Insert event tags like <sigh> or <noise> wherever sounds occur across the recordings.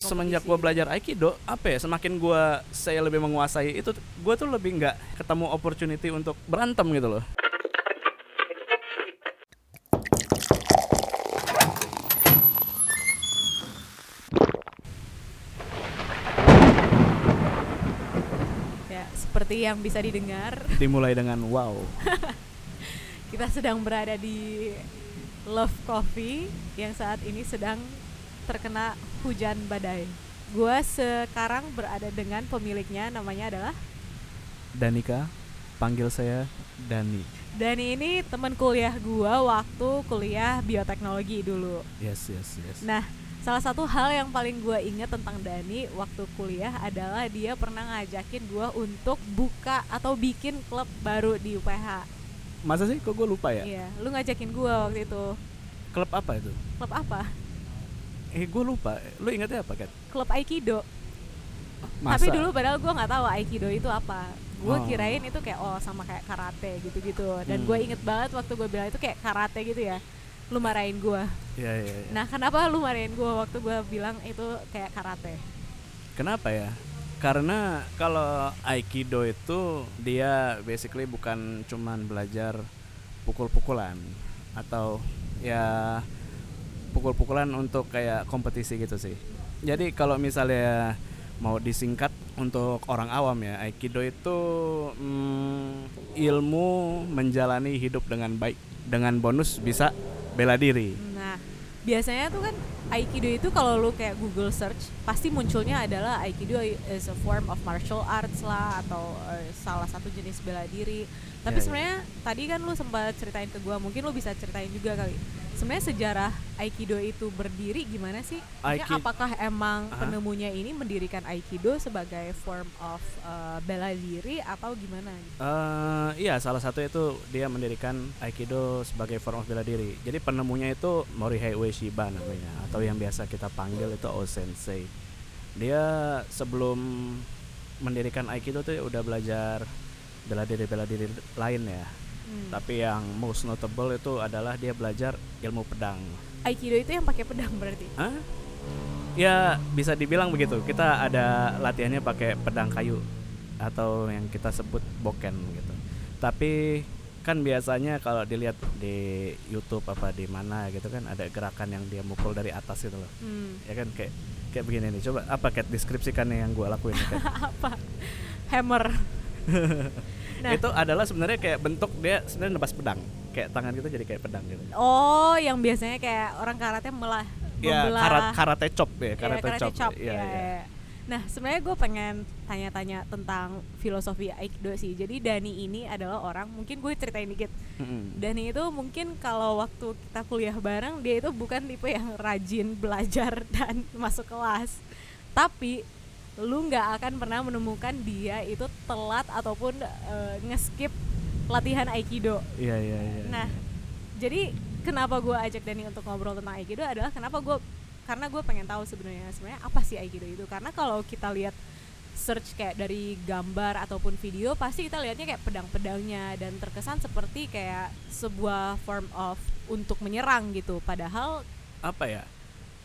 semenjak gue belajar aikido apa ya semakin gue saya lebih menguasai itu gue tuh lebih nggak ketemu opportunity untuk berantem gitu loh. Ya, seperti yang bisa didengar, dimulai dengan wow. <laughs> Kita sedang berada di Love Coffee yang saat ini sedang terkena hujan badai. Gua sekarang berada dengan pemiliknya, namanya adalah Danika panggil saya Dani Dani ini teman kuliah gua waktu kuliah bioteknologi dulu. yes yes yes Nah, salah satu hal yang paling gua ingat tentang Dani waktu kuliah adalah dia pernah ngajakin gua untuk buka atau bikin klub baru di UPH. masa sih kok gue lupa ya Iya, lu ngajakin gua waktu itu. klub apa itu Klub apa? Eh gue lupa lu ingetnya apa kan Klub Aikido. masa Tapi dulu padahal gua nggak tahu Aikido itu apa. Gue Oh. kirain itu kayak oh sama kayak karate gitu-gitu. Dan Hmm. gue inget banget waktu gue bilang itu kayak karate gitu ya. Lu marahin gua. Iya iya iya. Nah, kenapa lu marahin gua waktu gua bilang itu kayak karate? Kenapa ya? Karena kalau Aikido itu dia basically bukan cuman belajar pukul-pukulan atau ya pukul-pukulan untuk kayak kompetisi gitu sih. Jadi kalau misalnya mau disingkat untuk orang awam ya, Aikido itu mm, ilmu menjalani hidup dengan baik dengan bonus bisa bela diri. Nah, biasanya tuh kan Aikido itu kalau lu kayak Google search pasti munculnya adalah Aikido is a form of martial arts lah atau eh, salah satu jenis bela diri. Tapi Ya, ya. sebenarnya tadi kan lu sempat ceritain ke gua, mungkin lu bisa ceritain juga kali. Sebenarnya sejarah Aikido itu berdiri gimana sih? Aiki- apakah emang Aha. penemunya ini mendirikan Aikido sebagai form of eh, bela diri atau gimana? Eh, iya, salah satu itu dia mendirikan Aikido sebagai form of bela diri. Jadi penemunya itu Morihei Ueshiba namanya, atau yang biasa kita panggil itu O Sensei. Dia sebelum mendirikan Aikido tuh udah belajar bela diri bela diri lain ya. Hmm. Tapi yang most notable itu adalah dia belajar ilmu pedang. Aikido itu yang pakai pedang berarti. Hah? Ya bisa dibilang begitu. Kita ada latihannya pakai pedang kayu atau yang kita sebut boken gitu. Tapi kan biasanya kalau dilihat di YouTube apa di mana gitu kan ada gerakan yang dia mukul dari atas gitu loh. Hmm. Ya kan kayak kayak begini nih. Coba apa kayak deskripsikannya yang gua lakuin <laughs> apa hammer <laughs> nah Itu adalah sebenarnya kayak bentuk dia sebenarnya nebas pedang. Kayak tangan kita jadi kayak pedang gitu. oh yang biasanya kayak orang karate melah Ya, karat, karate chop ya, Iya, karate, karate chop. chop, Iya, ya, iya. ya. nah sebenarnya gue pengen tanya-tanya tentang filosofi aikido sih jadi Dani ini adalah orang mungkin gue ceritain dikit Mm-mm. Dani itu mungkin kalau waktu kita kuliah bareng dia itu bukan tipe yang rajin belajar <laughs> dan masuk kelas tapi lu nggak akan pernah menemukan dia itu telat ataupun eh, ngeskip latihan aikido. Iya, iya, iya. Nah, jadi kenapa gue ajak Dani untuk ngobrol tentang Aikido adalah kenapa gue karena gue pengen tahu sebenarnya sebenarnya apa sih Aikido itu. Karena kalau kita lihat search kayak dari gambar ataupun video pasti kita lihatnya kayak pedang-pedangnya dan terkesan seperti kayak sebuah form of untuk menyerang gitu. Padahal apa ya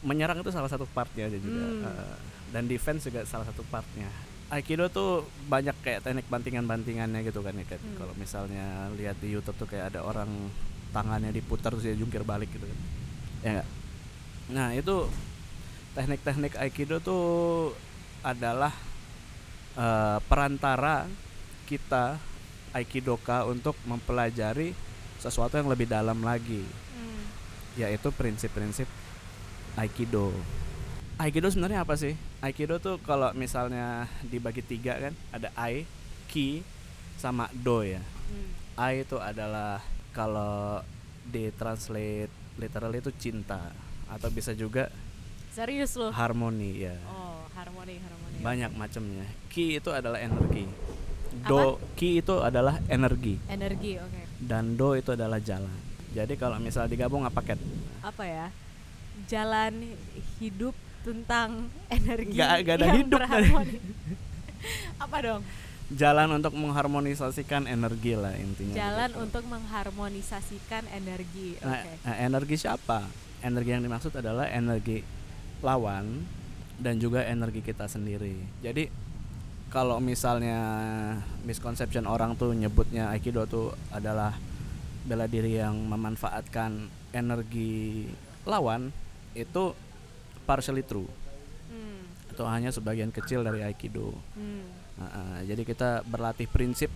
menyerang itu salah satu partnya aja juga Hmm. Eh, dan defense juga salah satu partnya Aikido tuh banyak kayak teknik bantingan-bantingannya gitu kan ya. Hmm. kalau misalnya lihat di YouTube tuh kayak ada orang tangannya diputar terus dia jungkir balik gitu kan ya nggak? nah itu teknik-teknik Aikido tuh adalah eh, perantara kita Aikidoka untuk mempelajari sesuatu yang lebih dalam lagi yaitu prinsip-prinsip Aikido. Aikido sebenarnya apa sih? Aikido tuh kalau misalnya dibagi tiga kan, ada Ai, Ki, sama Do ya. Hmm. Ai itu adalah kalau ditranslate literally itu cinta atau bisa juga serius loh harmoni ya. oh harmoni harmoni Banyak macamnya. Ki itu adalah energi. Do, Ki itu adalah energi energi oke dan Do itu adalah jalan. Jadi kalau misalnya digabung apa ket? apa ya jalan hidup tentang energi Nggak- nggak ada yang hidup. berharmoni. <laughs> apa dong jalan untuk mengharmonisasikan energi lah intinya jalan begitu. untuk mengharmonisasikan energi nah, nah, energi siapa energi yang dimaksud adalah energi lawan dan juga energi kita sendiri. Jadi kalau misalnya misconception orang tuh nyebutnya aikido tuh adalah bela diri yang memanfaatkan energi lawan itu partially true. Hmm. Itu hanya sebagian kecil dari aikido. Hmm. Nah, uh, jadi kita berlatih prinsip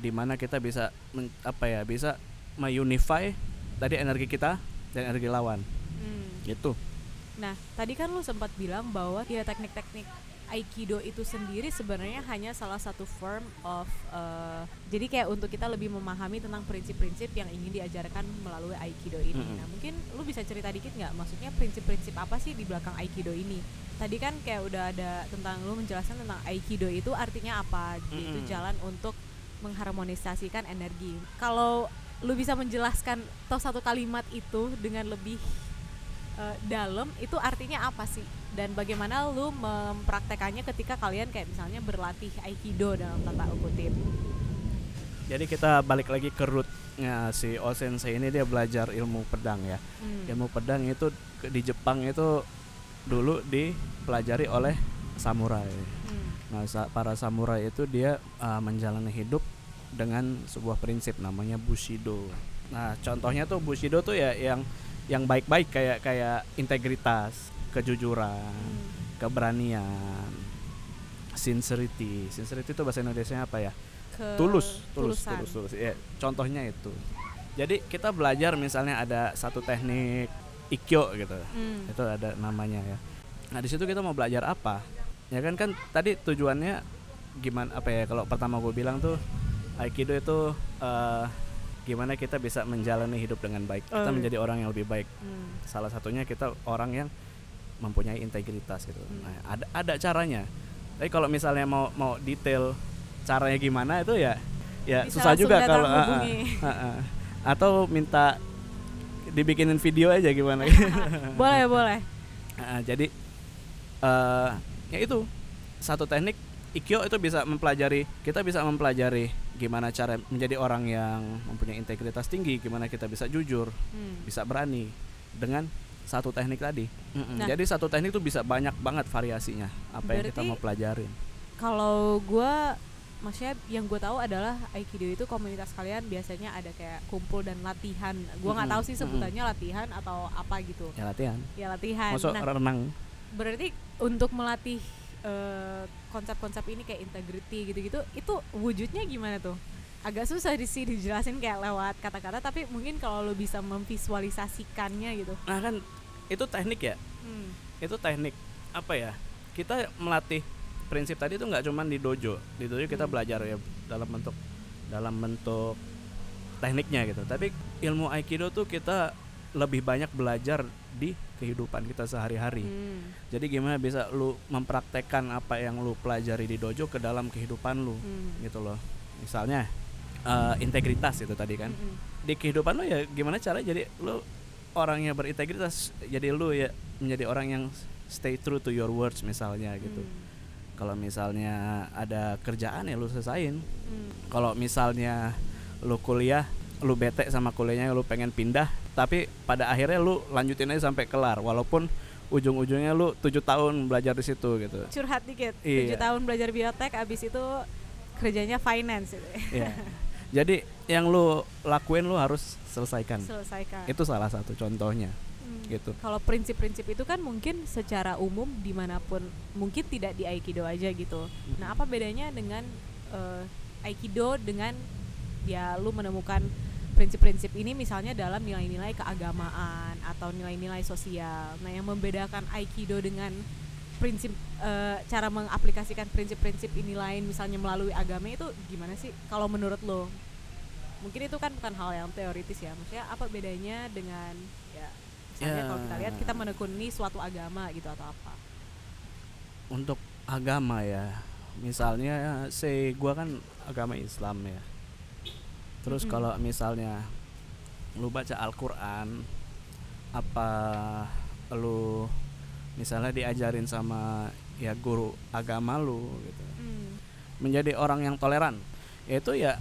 di mana kita bisa men- apa ya bisa meunify tadi energi kita dan energi lawan Hmm. gitu. Nah, tadi kan lu sempat bilang bahwa ya teknik-teknik Aikido itu sendiri sebenarnya hanya salah satu form of uh, jadi kayak untuk kita lebih memahami tentang prinsip-prinsip yang ingin diajarkan melalui Aikido ini. Mm-mm. Nah, mungkin lu bisa cerita dikit nggak? Maksudnya prinsip-prinsip apa sih di belakang Aikido ini? Tadi kan kayak udah ada tentang lu menjelaskan tentang Aikido itu artinya apa? Itu Mm-mm. jalan untuk mengharmonisasikan energi. Kalau lu bisa menjelaskan atau satu kalimat itu dengan lebih eh, dalam itu artinya apa sih dan bagaimana lu mempraktekannya ketika kalian kayak misalnya berlatih aikido dalam tanda kutip Jadi kita balik lagi ke rootnya si O Sensei ini dia belajar ilmu pedang ya. Hmm. Ilmu pedang itu di Jepang itu dulu dipelajari oleh samurai. Hmm. Nah, sa- para samurai itu dia uh, menjalani hidup dengan sebuah prinsip namanya bushido. Nah, contohnya tuh bushido tuh ya yang yang baik-baik kayak kayak integritas, kejujuran, Hmm. keberanian, sincerity. Sincerity itu bahasa Indonesia apa ya? Ke tulus, tulus, tulusan. tulus, tulus. Ya, contohnya itu. Jadi kita belajar misalnya ada satu teknik ikyo gitu. Hmm. Itu ada namanya ya. Nah, di situ kita mau belajar apa? Ya kan kan tadi tujuannya gimana apa ya kalau pertama gue bilang tuh aikido itu eh, gimana kita bisa menjalani hidup dengan baik. Kita Oh. menjadi orang yang lebih baik. Hmm. Salah satunya kita orang yang mempunyai integritas gitu. Hmm. Nah, ada ada caranya. Tapi kalau misalnya mau mau detail caranya gimana itu ya ya Bisa susah juga kalau ah, hubungi. ah, ah. atau minta dibikinin video aja gimana <laughs> boleh boleh Ah, jadi eh ya itu satu teknik ikyo itu bisa mempelajari kita bisa mempelajari gimana cara menjadi orang yang mempunyai integritas tinggi gimana kita bisa jujur Hmm. bisa berani dengan satu teknik tadi. Mm-mm. Nah. jadi satu teknik itu bisa banyak banget variasinya apa yang kita mau pelajarin. kalau gua maksudnya yang gue tahu adalah aikido itu komunitas kalian biasanya ada kayak kumpul dan latihan. Gua nggak Mm-mm, tahu sih sebutannya latihan atau apa gitu. Ya latihan. Ya latihan. Masuk nah renang. berarti untuk melatih eh, konsep-konsep ini kayak integrity gitu-gitu itu wujudnya gimana tuh? Agak susah di sih dijelasin kayak lewat kata-kata tapi mungkin kalau lo bisa memvisualisasikannya gitu. Nah kan itu teknik ya? Hmm. itu teknik apa ya? Kita melatih prinsip tadi itu nggak cuman di dojo. Di dojo kita Hmm. belajar ya dalam bentuk dalam bentuk tekniknya gitu. Tapi ilmu aikido tuh kita lebih banyak belajar di kehidupan kita sehari-hari Hmm. jadi gimana bisa lu mempraktekkan apa yang lu pelajari di dojo ke dalam kehidupan lu Hmm. gitu loh misalnya eh, integritas itu tadi kan Mm-mm. di kehidupan lo ya gimana cara jadi lo orang yang berintegritas jadi lo ya menjadi orang yang stay true to your words misalnya gitu Hmm. kalau misalnya ada kerjaan ya lo selesain Hmm. kalau misalnya lo kuliah lo bete sama kuliahnya lo pengen pindah tapi pada akhirnya lo lanjutin aja sampai kelar walaupun ujung-ujungnya lo tujuh tahun belajar di situ gitu. Curhat dikit Iya. tujuh tahun belajar biotek abis itu kerjanya finance gitu ya jadi yang lo lakuin lo harus selesaikan. Selesaikan. Itu salah satu contohnya Hmm. gitu. Kalau prinsip-prinsip itu kan mungkin secara umum di mana pun mungkin tidak di aikido aja gitu. Nah apa bedanya dengan eh, aikido dengan ya lu menemukan prinsip-prinsip ini misalnya dalam nilai-nilai keagamaan atau nilai-nilai sosial. Nah yang membedakan aikido dengan prinsip eh, cara mengaplikasikan prinsip-prinsip ini lain misalnya melalui agama itu gimana sih kalau menurut lo? Mungkin itu kan bukan hal yang teoritis ya. Maksudnya apa bedanya dengan ya misalnya Ya. kalau kita lihat kita menekuni suatu agama gitu atau apa? untuk agama ya misalnya say gua kan agama Islam ya terus Mm-mm. kalau misalnya lu baca Al-Quran apa lu misalnya diajarin sama ya guru agama lu gitu Hmm. menjadi orang yang toleran yaitu ya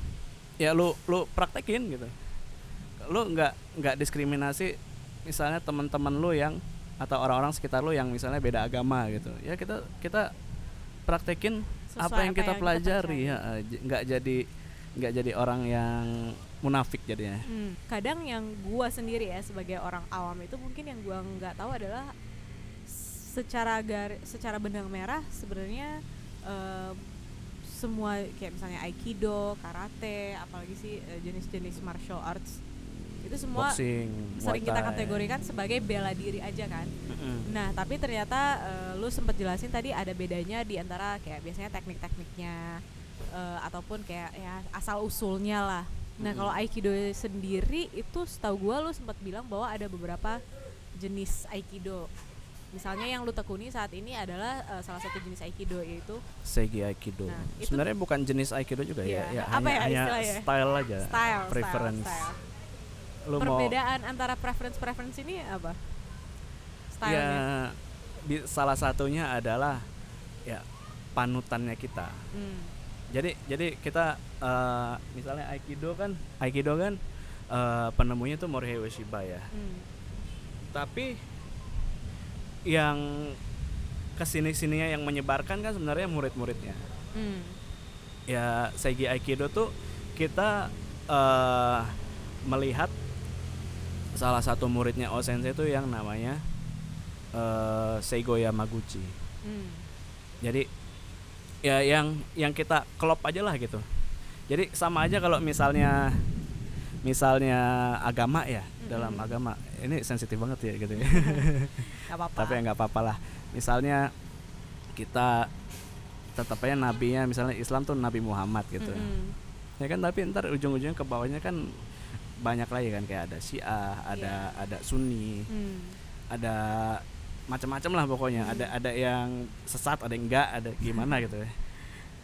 ya lu lu praktekin gitu lu nggak nggak diskriminasi misalnya teman-teman lu yang atau orang-orang sekitar lu yang misalnya beda agama gitu ya kita kita praktekin Sesuai apa yang kita pelajari percaya. ya nggak jadi nggak jadi orang yang munafik jadinya Hmm, kadang yang gua sendiri ya sebagai orang awam itu mungkin yang gua nggak tahu adalah secara gar secara benang merah sebenarnya em, semua kayak misalnya aikido, karate, apalagi sih eh, jenis-jenis martial arts itu semua boxing sering kita kategorikan sebagai bela diri aja kan. Mm-mm. Nah, tapi ternyata eh, lu sempat jelasin tadi ada bedanya di antara kayak biasanya teknik-tekniknya eh, ataupun kayak ya asal usulnya lah. Nah, Mm-mm. kalau aikido sendiri itu setahu gua lu sempat bilang bahwa ada beberapa jenis aikido. Misalnya yang lu tekuni saat ini adalah eh, salah satu jenis aikido yaitu Seigi Aikido. Nah, Sebenarnya bukan jenis Aikido juga Iya, ya, ya apa hanya, ya hanya style aja, style, preference. style, style. Lu mau Perbedaan antara preference-preference ini apa? ya Stylenya. bi- salah satunya adalah ya panutannya kita. Hmm. Jadi jadi kita eh, misalnya Aikido kan Aikido kan eh, penemunya tuh Morihei Ueshiba ya. Hmm. Tapi yang ke sini sininya yang menyebarkan kan sebenarnya murid-muridnya. Hmm. ya Seigi Aikido tuh kita eh melihat salah satu muridnya Osensei itu yang namanya eh Seigo Yamaguchi. Hmm. Jadi ya yang yang kita klop aja lah gitu. Jadi sama aja kalau misalnya misalnya agama ya dalam Mm-mm. agama ini sensitif banget ya gitu ya. <laughs> Gak. Tapi ya nggak apa-apa lah. Misalnya kita tetap aja nabinya misalnya Islam tuh Nabi Muhammad gitu. Mm-mm. ya kan tapi ntar ujung-ujungnya ke bawahnya kan banyak lagi kan kayak ada Syiah ada Iya. ada Sunni Hmm. ada macam-macam lah pokoknya Hmm. ada ada yang sesat ada yang enggak ada gimana gitu ya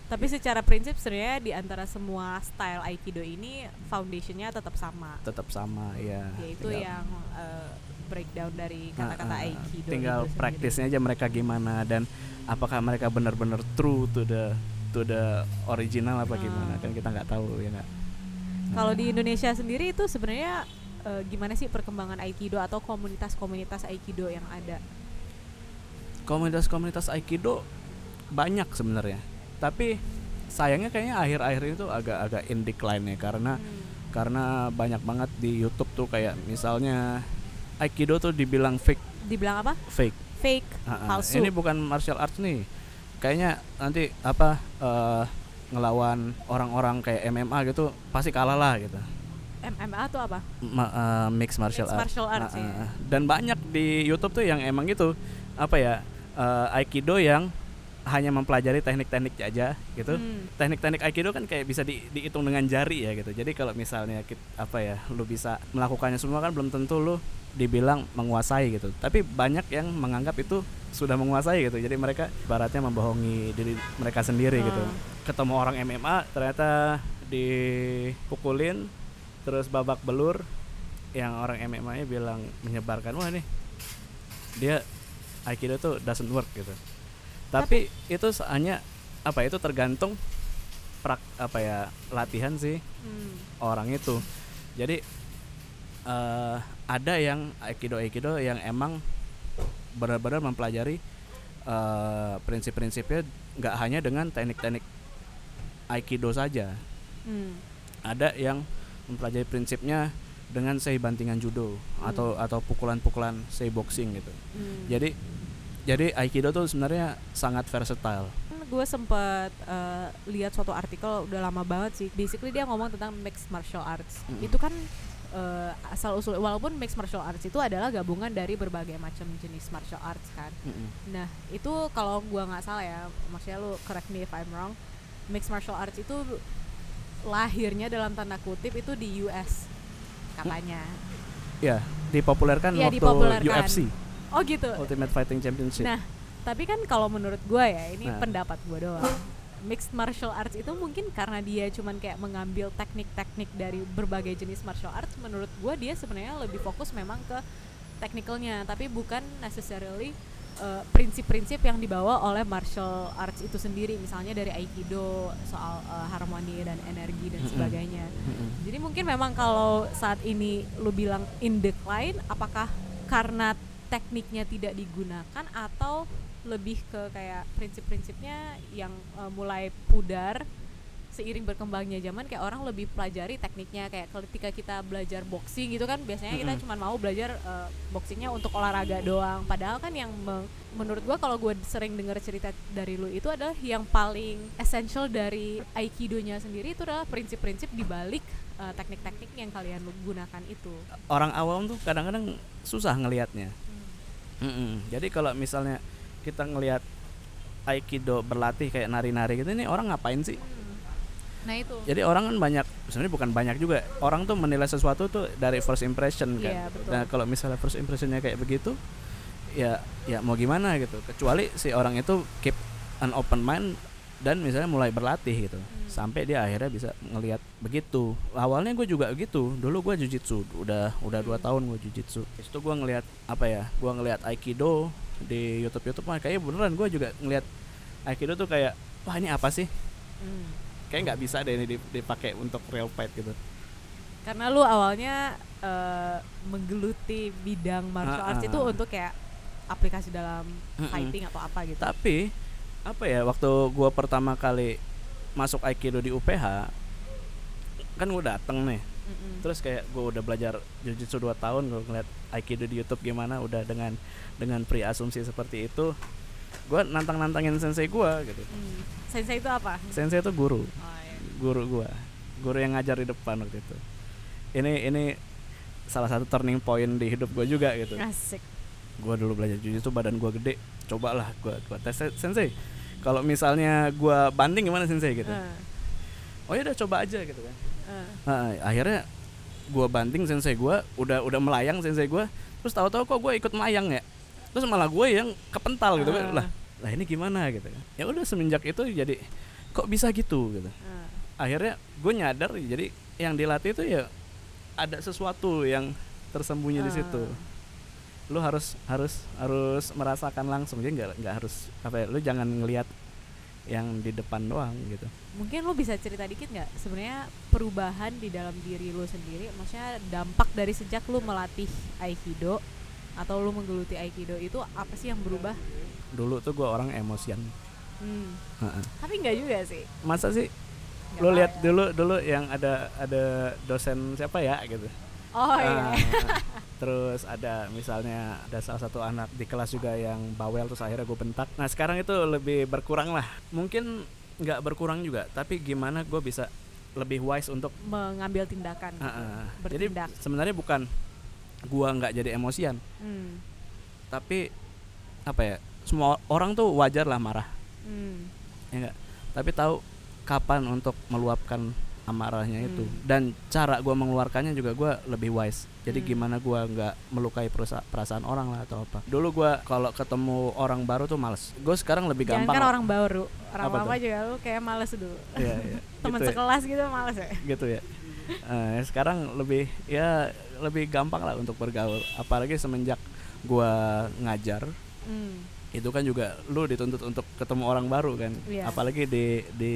Tapi secara prinsip sebenarnya di antara semua style aikido ini foundationnya tetap sama, tetap sama ya yaitu tinggal- yang eh, breakdown dari kata-kata ah, aikido. tinggal itu sendiri. praktisnya aja mereka gimana dan apakah mereka benar-benar true to the to the original apa gimana Hmm. kan kita nggak tahu ya nggak Kalau di Indonesia sendiri itu sebenarnya eh, gimana sih perkembangan aikido atau komunitas-komunitas aikido yang ada? Komunitas-komunitas aikido banyak sebenarnya tapi sayangnya kayaknya akhir-akhir ini tuh agak-agak in decline ya karena Hmm. karena banyak banget di YouTube tuh kayak misalnya aikido tuh dibilang fake Dibilang apa? fake Fake, Ha-ha. palsu. ini bukan martial arts nih kayaknya nanti apa eh, ngelawan orang-orang kayak MMA gitu pasti kalah lah gitu MMA tuh apa? Ma- eh, mixed martial arts, martial arts, ya. eh, dan banyak di YouTube tuh yang emang gitu apa ya eh, aikido yang hanya mempelajari teknik-teknik aja gitu. Hmm. teknik-teknik aikido kan kayak bisa di- dihitung dengan jari ya gitu. Jadi kalau misalnya kit- apa ya lu bisa melakukannya semua kan belum tentu lu dibilang menguasai gitu. Tapi banyak yang menganggap itu sudah menguasai gitu. Jadi mereka baratnya membohongi diri mereka sendiri gitu. Hmm. ketemu orang MMA ternyata dipukulin terus babak belur yang orang MMA nya bilang menyebarkan wah nih dia aikido tuh doesn't work gitu tapi, itu hanya apa itu tergantung prak apa ya latihan sih Hmm. orang itu jadi eh ada yang aikido aikido yang emang benar-benar mempelajari eh prinsip-prinsipnya nggak hanya dengan teknik-teknik aikido saja Hmm. ada yang mempelajari prinsipnya dengan sei bantingan judo atau atau pukulan-pukulan sei boxing gitu. Hmm. jadi jadi aikido tuh sebenarnya sangat versatile. Gue sempet eh, lihat suatu artikel udah lama banget sih. Basically dia ngomong tentang mixed martial arts. Mm. itu kan eh, asal usul walaupun mixed martial arts itu adalah gabungan dari berbagai macam jenis martial arts kan. Nah itu kalau gua nggak salah ya maksudnya lu correct me if I'm wrong mixed martial arts itu lahirnya dalam tanda kutip itu di US katanya ya dipopulerkan Iya, waktu dipopulerkan. UFC oh gitu Ultimate Fighting Championship Nah, tapi kan kalau menurut gue ya, ini Nah. pendapat gue doang. Mixed martial arts itu mungkin karena dia cuman kayak mengambil teknik-teknik dari berbagai jenis martial arts. Menurut gue dia sebenarnya lebih fokus memang ke technicalnya, tapi bukan necessarily uh, prinsip-prinsip yang dibawa oleh martial arts itu sendiri. Misalnya dari aikido soal uh, harmoni dan energi dan sebagainya. Jadi mungkin memang kalau saat ini lu bilang in decline, apakah karena tekniknya tidak digunakan atau lebih ke kayak prinsip-prinsipnya yang uh, mulai pudar seiring berkembangnya zaman kayak orang lebih pelajari tekniknya. Kayak ketika kita belajar boxing gitu kan biasanya kita Mm-mm. cuma mau belajar uh, boxingnya untuk olahraga doang. Padahal kan yang me- menurut gua kalau gue sering dengar cerita dari lu itu adalah yang paling essential dari aikidonya sendiri itu adalah prinsip-prinsip dibalik uh, teknik-teknik yang kalian gunakan itu. Orang awam tuh kadang-kadang susah ngelihatnya. Mm-mm. jadi kalau misalnya kita ngelihat aikido berlatih kayak nari-nari gitu ini orang ngapain sih nah itu. Jadi orang kan banyak sebenarnya bukan banyak juga. Orang tuh menilai sesuatu tuh dari first impression kan. Iya, betul. nah kalau misalnya first impressionnya kayak begitu ya ya mau gimana gitu. Kecuali si orang itu keep an open mind dan misalnya mulai berlatih gitu. Sampai dia akhirnya bisa ngelihat begitu. Awalnya gue juga gitu. Dulu gue jujitsu udah udah dua Hmm. tahun gue jujitsu itu gue ngelihat apa ya gue ngelihat aikido di YouTube YouTube mah kayaknya beneran gue juga ngelihat aikido tuh kayak wah ini apa sih? Hmm. Kayak nggak bisa deh ini dip- dipakai untuk real fight gitu karena lu awalnya eh, menggeluti bidang martial Ah, arts ah, itu ah. untuk kayak aplikasi dalam fighting atau apa gitu tapi apa ya waktu gua pertama kali masuk aikido di UPH kan gue dateng nih Mm-mm. terus kayak gue udah belajar jujitsu 2 tahun gue ngeliat aikido di YouTube gimana udah dengan dengan pri asumsi seperti itu gue nantang nantangin sensei gue gitu. Hmm. sensei itu apa? Sensei itu guru. Oh, iya. guru gue guru yang ngajar di depan waktu itu. Ini ini salah satu turning point di hidup gue juga gitu. Asik. Gue dulu belajar jujitsu badan gue gede. Cobalah gue gua tes sensei. Kalau misalnya gue banding gimana sensei gitu? Eh, oh ya udah coba aja gitu kan. Eh. Nah, akhirnya gue banding sensei gue udah udah melayang sensei gue terus tahu-tahu kok gue ikut melayang ya terus malah gue yang kepental gitu kan. Ah. lah lah ini gimana gitu kan. Ya udah semenjak itu jadi kok bisa gitu gitu. Eh. akhirnya gue nyadar jadi yang dilatih itu ya ada sesuatu yang tersembunyi di situ. Ah. lu harus harus harus merasakan langsung. Jadi nggak nggak harus apa ya lu jangan ngelihat yang di depan doang gitu. Mungkin lu bisa cerita dikit nggak sebenarnya perubahan di dalam diri lu sendiri? Maksudnya dampak dari sejak lu melatih aikido atau lu menggeluti aikido itu apa sih yang berubah? Dulu tuh gue orang emosian. Hmm. Tapi nggak juga sih. Masa sih? Nggak lu lihat dulu dulu yang ada ada dosen siapa ya gitu. Oh iya. Ah, <laughs> terus ada misalnya ada salah satu anak di kelas juga yang bawel terus akhirnya gue bentak. Nah sekarang itu lebih berkurang lah. Mungkin nggak berkurang juga tapi gimana gue bisa lebih wise untuk mengambil tindakan. Ah. jadi bertindak. sebenarnya bukan gua nggak jadi emosian hmm. tapi apa ya semua orang tuh wajar lah marah Hmm. ya enggak tapi tahu kapan untuk meluapkan amarahnya itu Hmm. dan cara gua mengeluarkannya juga gua lebih wise jadi Hmm. gimana gua nggak melukai perasaan orang lah atau apa dulu gua kalau ketemu orang baru tuh males gue sekarang lebih Jangan gampang kan orang baru orang Apa lama tuh? juga lu kayak males dulu Iya, iya. <laughs> teman Gitu ya. sekelas gitu males ya gitu ya Eh, sekarang lebih ya lebih gampang lah untuk bergaul apalagi semenjak gua ngajar hmm. itu kan juga lu dituntut untuk ketemu orang baru kan Iya. apalagi di di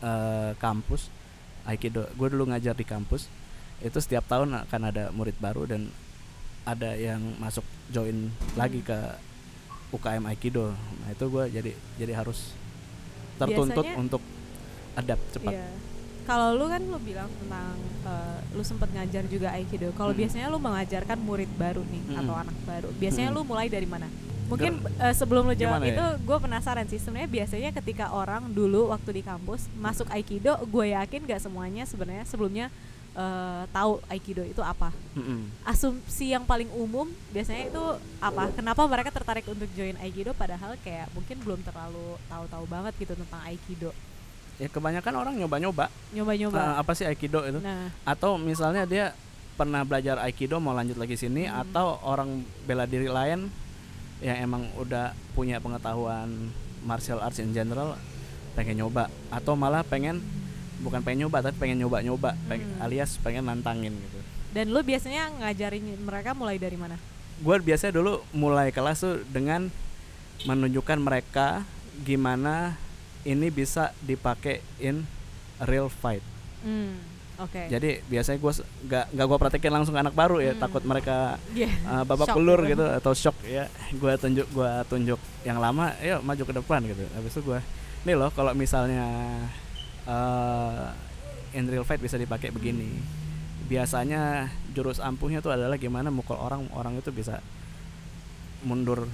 eh, kampus aikido gue dulu ngajar di kampus itu setiap tahun akan ada murid baru dan ada yang masuk join lagi Hmm. ke UKM aikido nah itu gue jadi jadi harus tertuntut Biasanya- untuk adapt cepat Iya. Kalau lu kan lu bilang tentang eh, lu sempat ngajar juga aikido. Kalau Mm-mm. biasanya lu mengajarkan murid baru nih Mm-mm. atau anak baru. Biasanya Mm-mm. lu mulai dari mana? Mungkin eh, sebelum lu jawab Gimana ya? itu, gue penasaran sih. Sebenarnya biasanya ketika orang dulu waktu di kampus masuk aikido, gue yakin gak semuanya sebenarnya sebelumnya eh, tahu aikido itu apa. Mm-mm. Asumsi yang paling umum biasanya itu apa? Kenapa mereka tertarik untuk join aikido padahal kayak mungkin belum terlalu tahu-tahu banget gitu tentang aikido. Ya kebanyakan orang nyoba-nyoba Nyoba-nyoba. Eh, apa sih aikido itu Nah, atau misalnya dia pernah belajar aikido mau lanjut lagi sini Hmm. atau orang bela diri lain yang emang udah punya pengetahuan martial arts in general pengen nyoba atau malah pengen bukan pengen nyoba tapi pengen nyoba-nyoba peng- Hmm. alias pengen nantangin gitu Dan lu biasanya ngajarin mereka mulai dari mana? gue biasanya dulu mulai kelas tuh dengan menunjukkan mereka gimana ini bisa dipakai in real fight Hmm. Oke. Jadi biasanya gue nggak nggak gue praktekin langsung ke anak baru ya, Hmm. takut mereka Iya. uh, babak Shock belur gitu. gitu atau shock ya. Gue tunjuk gue tunjuk yang lama, ya maju ke depan gitu. Habis itu gue, nih loh kalau misalnya uh, in real fight bisa dipakai begini. Biasanya jurus ampuhnya tuh adalah gimana mukul orang orang itu bisa mundur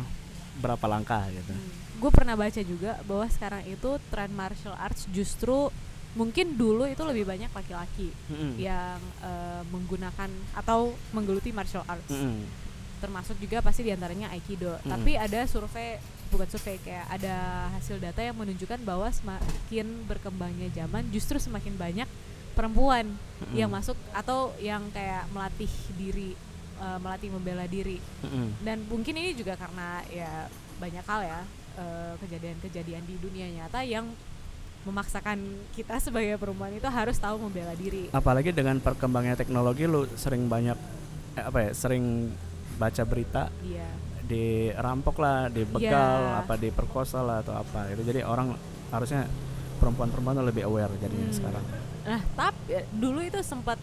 berapa langkah gitu. Gue pernah baca juga bahwa sekarang itu tren martial arts justru mungkin dulu itu lebih banyak laki-laki Mm-mm. yang eh, menggunakan atau menggeluti martial arts. Mm-mm. Termasuk juga pasti di antaranya aikido. Mm. Tapi ada survei bukan survei kayak ada hasil data yang menunjukkan bahwa semakin berkembangnya zaman justru semakin banyak perempuan Mm-mm. yang masuk atau yang kayak melatih diri eh, melatih membela diri Mm-mm. dan mungkin ini juga karena ya banyak hal ya eh, kejadian-kejadian di dunia nyata yang memaksakan kita sebagai perempuan itu harus tahu membela diri. apalagi dengan perkembangannya teknologi lu sering banyak eh, apa ya sering baca berita Iya. dirampok lah dibegal Iya. apa diperkosa lah atau apa itu jadi orang harusnya perempuan-perempuan lebih aware jadinya Hmm. sekarang Nah, tapi dulu itu sempat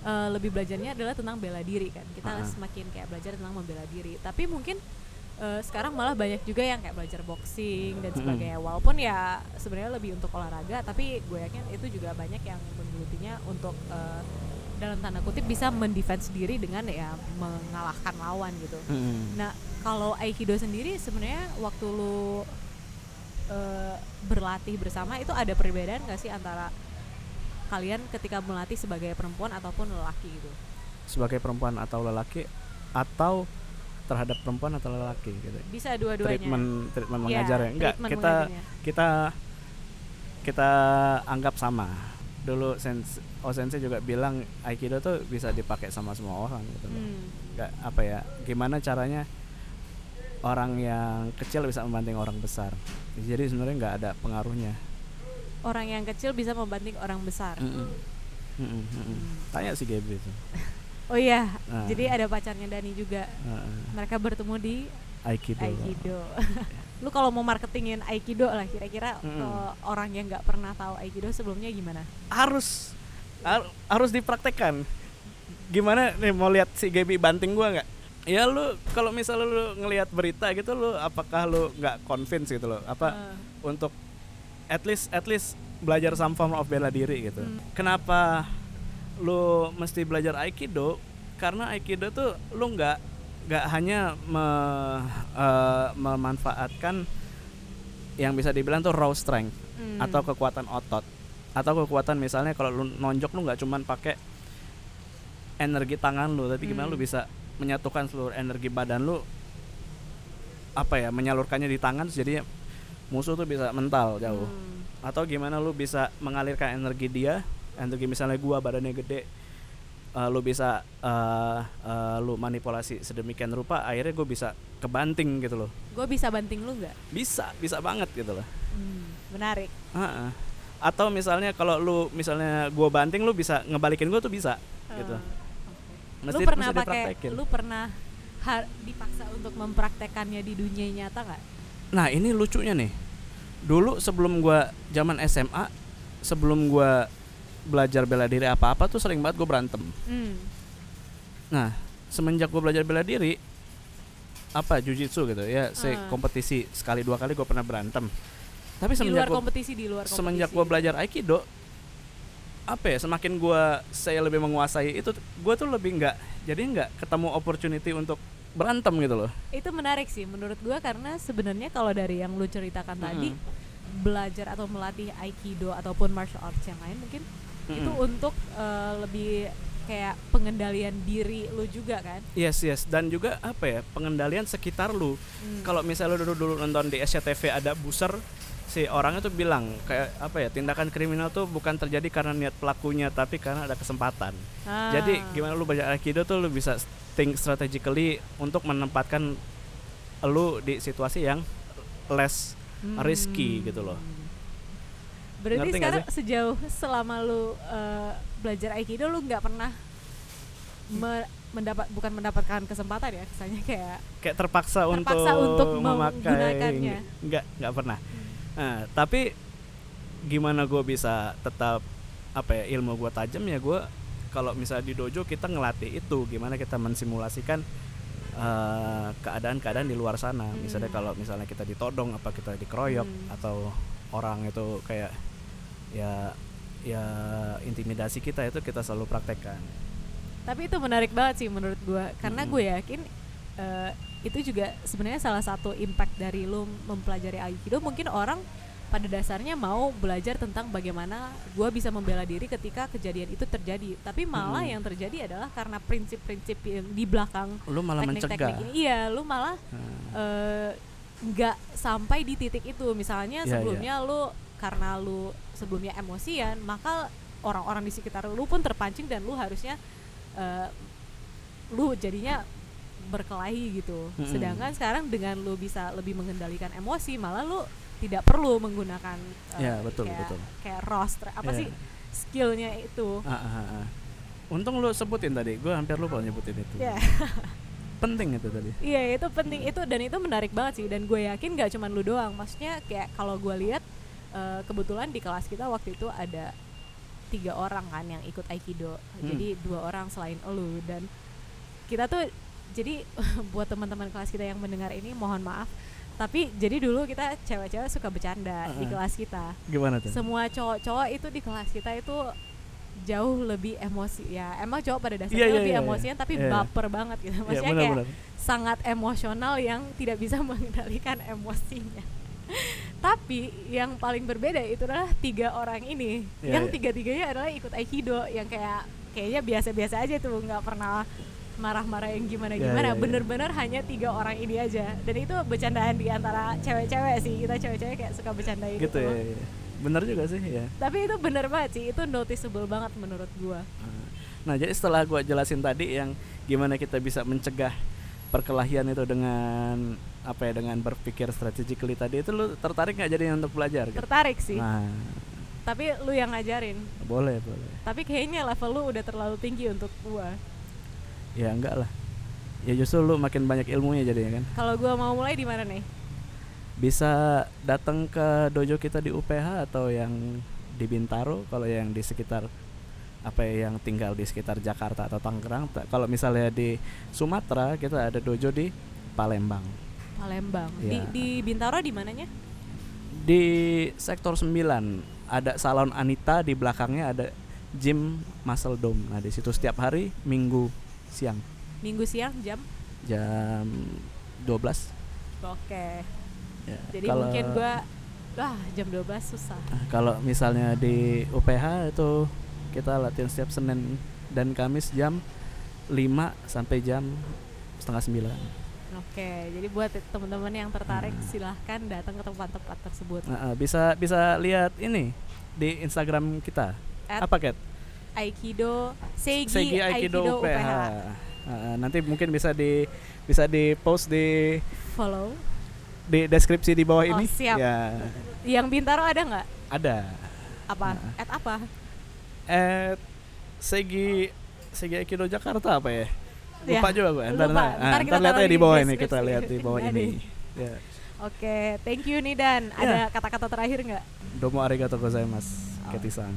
eh, lebih belajarnya adalah tentang bela diri kan. Kita Ah. semakin kayak belajar tentang membela diri. Tapi mungkin eh, sekarang malah banyak juga yang kayak belajar boxing dan sebagainya. Walaupun ya sebenarnya lebih untuk olahraga, tapi gue yakin itu juga banyak yang menggelutinya untuk eh, dalam tanda kutip bisa mendefense diri dengan ya mengalahkan lawan gitu. Mm-mm. Nah, kalau aikido sendiri sebenarnya waktu lu eh, berlatih bersama itu ada perbedaan gak sih antara kalian ketika melatih sebagai perempuan ataupun lelaki gitu? sebagai perempuan atau lelaki atau terhadap perempuan atau lelaki gitu Bisa dua-duanya. treatment treatment Iya, mengajar ya enggak treatment kita mengajarnya. kita kita anggap sama dulu sens oh sensei juga bilang aikido tuh bisa dipakai sama semua orang gitu. Hmm. nggak apa ya gimana caranya orang yang kecil bisa membanting orang besar jadi sebenarnya nggak ada pengaruhnya Orang yang kecil bisa membanting orang besar. Mm-mm. Mm-mm, mm-mm. tanya si Gaby itu <laughs> Oh iya, Nah. jadi ada pacarnya Dani juga. Heeh. Mereka bertemu di aikido, Aikido. <laughs> Lu kalau mau marketingin Aikido lah kira-kira ke orang yang nggak pernah tahu Aikido sebelumnya gimana? harus har- harus dipraktekkan gimana nih mau lihat si Gaby banting gua nggak ya lu kalau misalnya lu ngelihat berita gitu lu apakah lu nggak convince gitu loh apa Eh, untuk at least at least belajar some form of bela diri gitu. Hmm. Kenapa lu mesti belajar aikido? Karena aikido tuh lu nggak nggak hanya me- eh, memanfaatkan yang bisa dibilang tuh raw strength hmm. atau kekuatan otot atau kekuatan misalnya kalau lu nonjok lu nggak cuman pakai energi tangan lu tapi gimana Hmm. lu bisa menyatukan seluruh energi badan lu apa ya menyalurkannya di tangan jadi musuh tuh bisa mental jauh Hmm. atau gimana lu bisa mengalirkan energi dia energi misalnya gua badannya gede eh, lu bisa eh, eh, lu manipulasi sedemikian rupa akhirnya gue bisa kebanting gitu loh Gue bisa banting lu nggak? bisa bisa banget gitu loh Hmm, menarik. Heeh. atau misalnya kalau lu misalnya gua banting lu bisa ngebalikin gua tuh bisa gitu Eh, oke. Mesti- lu pernah pakai, lu pernah dipaksa untuk mempraktekannya di dunia nyata nggak? nah ini lucunya nih dulu sebelum gua zaman SMA sebelum gua belajar bela diri apa apa tuh sering banget gue berantem Hmm. nah semenjak gue belajar bela diri apa jujitsu gitu ya saya Ah. kompetisi sekali dua kali gue pernah berantem tapi Di semenjak luar gua, kompetisi di luar kompetisi. semenjak gue belajar aikido apa ya semakin gue saya lebih menguasai itu gue tuh lebih nggak jadi nggak ketemu opportunity untuk berantem gitu loh itu menarik sih menurut gua karena sebenarnya kalau dari yang lu ceritakan tadi belajar atau melatih aikido ataupun martial arts yang lain mungkin itu Mm-mm. untuk eh, lebih kayak pengendalian diri lu juga kan yes yes dan juga apa ya pengendalian sekitar lu Hmm. kalau misalnya lu dulu dulu nonton di SCTV ada buser si orangnya tuh bilang kayak apa ya tindakan kriminal tuh bukan terjadi karena niat pelakunya tapi karena ada kesempatan Ah. jadi gimana lu belajar aikido tuh lu bisa think strategically untuk menempatkan lu di situasi yang less risky gitu loh. Berarti Ngerti sekarang sejauh selama lu eh, belajar aikido lu nggak pernah me- mendapat bukan mendapatkan kesempatan ya kesannya kayak kayak terpaksa, Terpaksa untuk, untuk memakai nggak nggak pernah. Nah, tapi gimana gue bisa tetap apa ya ilmu gue tajam ya gue kalau misalnya di dojo kita ngelatih itu gimana kita mensimulasikan eh, keadaan-keadaan di luar sana. Misalnya Hmm. kalau misalnya kita ditodong apa kita dikeroyok Hmm. atau orang itu kayak ya ya intimidasi kita itu kita selalu praktekkan Tapi itu menarik banget sih menurut gua karena Mm-mm. gue yakin eh, itu juga sebenarnya salah satu impact dari lu mempelajari aikido mungkin orang pada dasarnya mau belajar tentang bagaimana gua bisa membela diri ketika kejadian itu terjadi. Tapi malah Mm-mm. yang terjadi adalah karena prinsip-prinsip yang di belakang lu malah mencegah teknik-teknik ini. Iya, lu malah Nah, eh, nggak sampai di titik itu. Misalnya Iya, sebelumnya lu karena lu sebelumnya emosian, maka orang-orang di sekitar lu pun terpancing dan lu harusnya eh, lu jadinya berkelahi gitu. Mm-mm. Sedangkan sekarang dengan lu bisa lebih mengendalikan emosi, malah lu tidak perlu menggunakan eh, Iya, betul, kayak, betul. kayak roster apa Iya. sih skillnya itu. ah, ah, ah, ah. untung lu sebutin tadi gue hampir lupa nyebutin itu Ya. <laughs> penting itu tadi Iya itu penting itu dan itu menarik banget sih dan gue yakin gak cuman lu doang maksudnya kayak kalau gue lihat eh, kebetulan di kelas kita waktu itu ada tiga orang kan yang ikut aikido Hmm. jadi dua orang selain lu dan kita tuh jadi <laughs> buat teman-teman kelas kita yang mendengar ini mohon maaf tapi jadi dulu kita cewek-cewek suka bercanda di Uh-uh. kelas kita gimana tuh semua cowok-cowok itu di kelas kita itu jauh lebih emosi ya emang cowok pada dasarnya Iya, iya, lebih iya, iya. emosian tapi Iya, iya. baper banget gitu ya maksudnya benar kayak benar sangat emosional yang tidak bisa <laughs> mengendalikan emosinya. Tapi yang paling berbeda itu adalah tiga orang ini, Iya, yang iya. tiga-tiganya adalah ikut aikido, yang kayak kayaknya biasa-biasa aja tuh, nggak pernah marah-marah yang gimana-gimana. iya, iya. Bener-bener hanya tiga orang ini aja, dan itu bercandaan di antara cewek-cewek sih. Kita cewek-cewek kayak suka bercandain gitu ya, ya. benar juga sih ya Tapi itu bener banget sih, itu noticeable banget menurut gua. nah jadi setelah gua jelasin tadi yang gimana kita bisa mencegah perkelahian itu dengan apa ya dengan berpikir strategically tadi itu lu tertarik nggak jadi untuk belajar gitu? Tertarik sih, nah tapi lu yang ngajarin. boleh boleh Tapi kayaknya level lu udah terlalu tinggi untuk gua. ya enggak lah ya justru lu makin banyak ilmunya jadinya kan Kalau gua mau mulai di mana nih? bisa datang ke dojo kita di UPH atau yang di Bintaro kalau yang di sekitar apa ya, yang tinggal di sekitar Jakarta atau Tangerang Ta- kalau misalnya di Sumatera kita ada dojo di Palembang Palembang. Iya. Di di Bintaro di mananya? di sektor 9 ada salon Anita di belakangnya ada gym Muscle Dome nah di situ setiap hari Minggu siang Minggu siang jam. jam 12 Oke. ya. Jadi Kalau- mungkin gua wah jam 12 susah. Nah, kalau misalnya di UPH itu kita latihan setiap Senin dan Kamis jam 5 sampai jam setengah 9 Oke, jadi buat teman-teman yang tertarik Hmm. silahkan datang ke tempat-tempat tersebut. Nah, bisa bisa lihat ini di Instagram kita At apa Kat? Aikido Seigi, Segi Aikido, Aikido UPH. UPH. Nah, nanti mungkin bisa di bisa di post di Follow. di deskripsi di bawah Oh, ini. siap. Ya, Yang Bintaro ada nggak? ada. Apa? Nah. At apa? At Segi Segi Aikido Jakarta apa ya? Iya. Lupa juga gue. Ntar, ah, Lupa. Ntar, ntar, ntar lihat aja di bawah ini, kita lihat di bawah ini. Ya. Oke, okay, thank you nih Dan. Iya. Ada kata-kata terakhir nggak? Domo arigato gozaimasu, oh. Ketisan.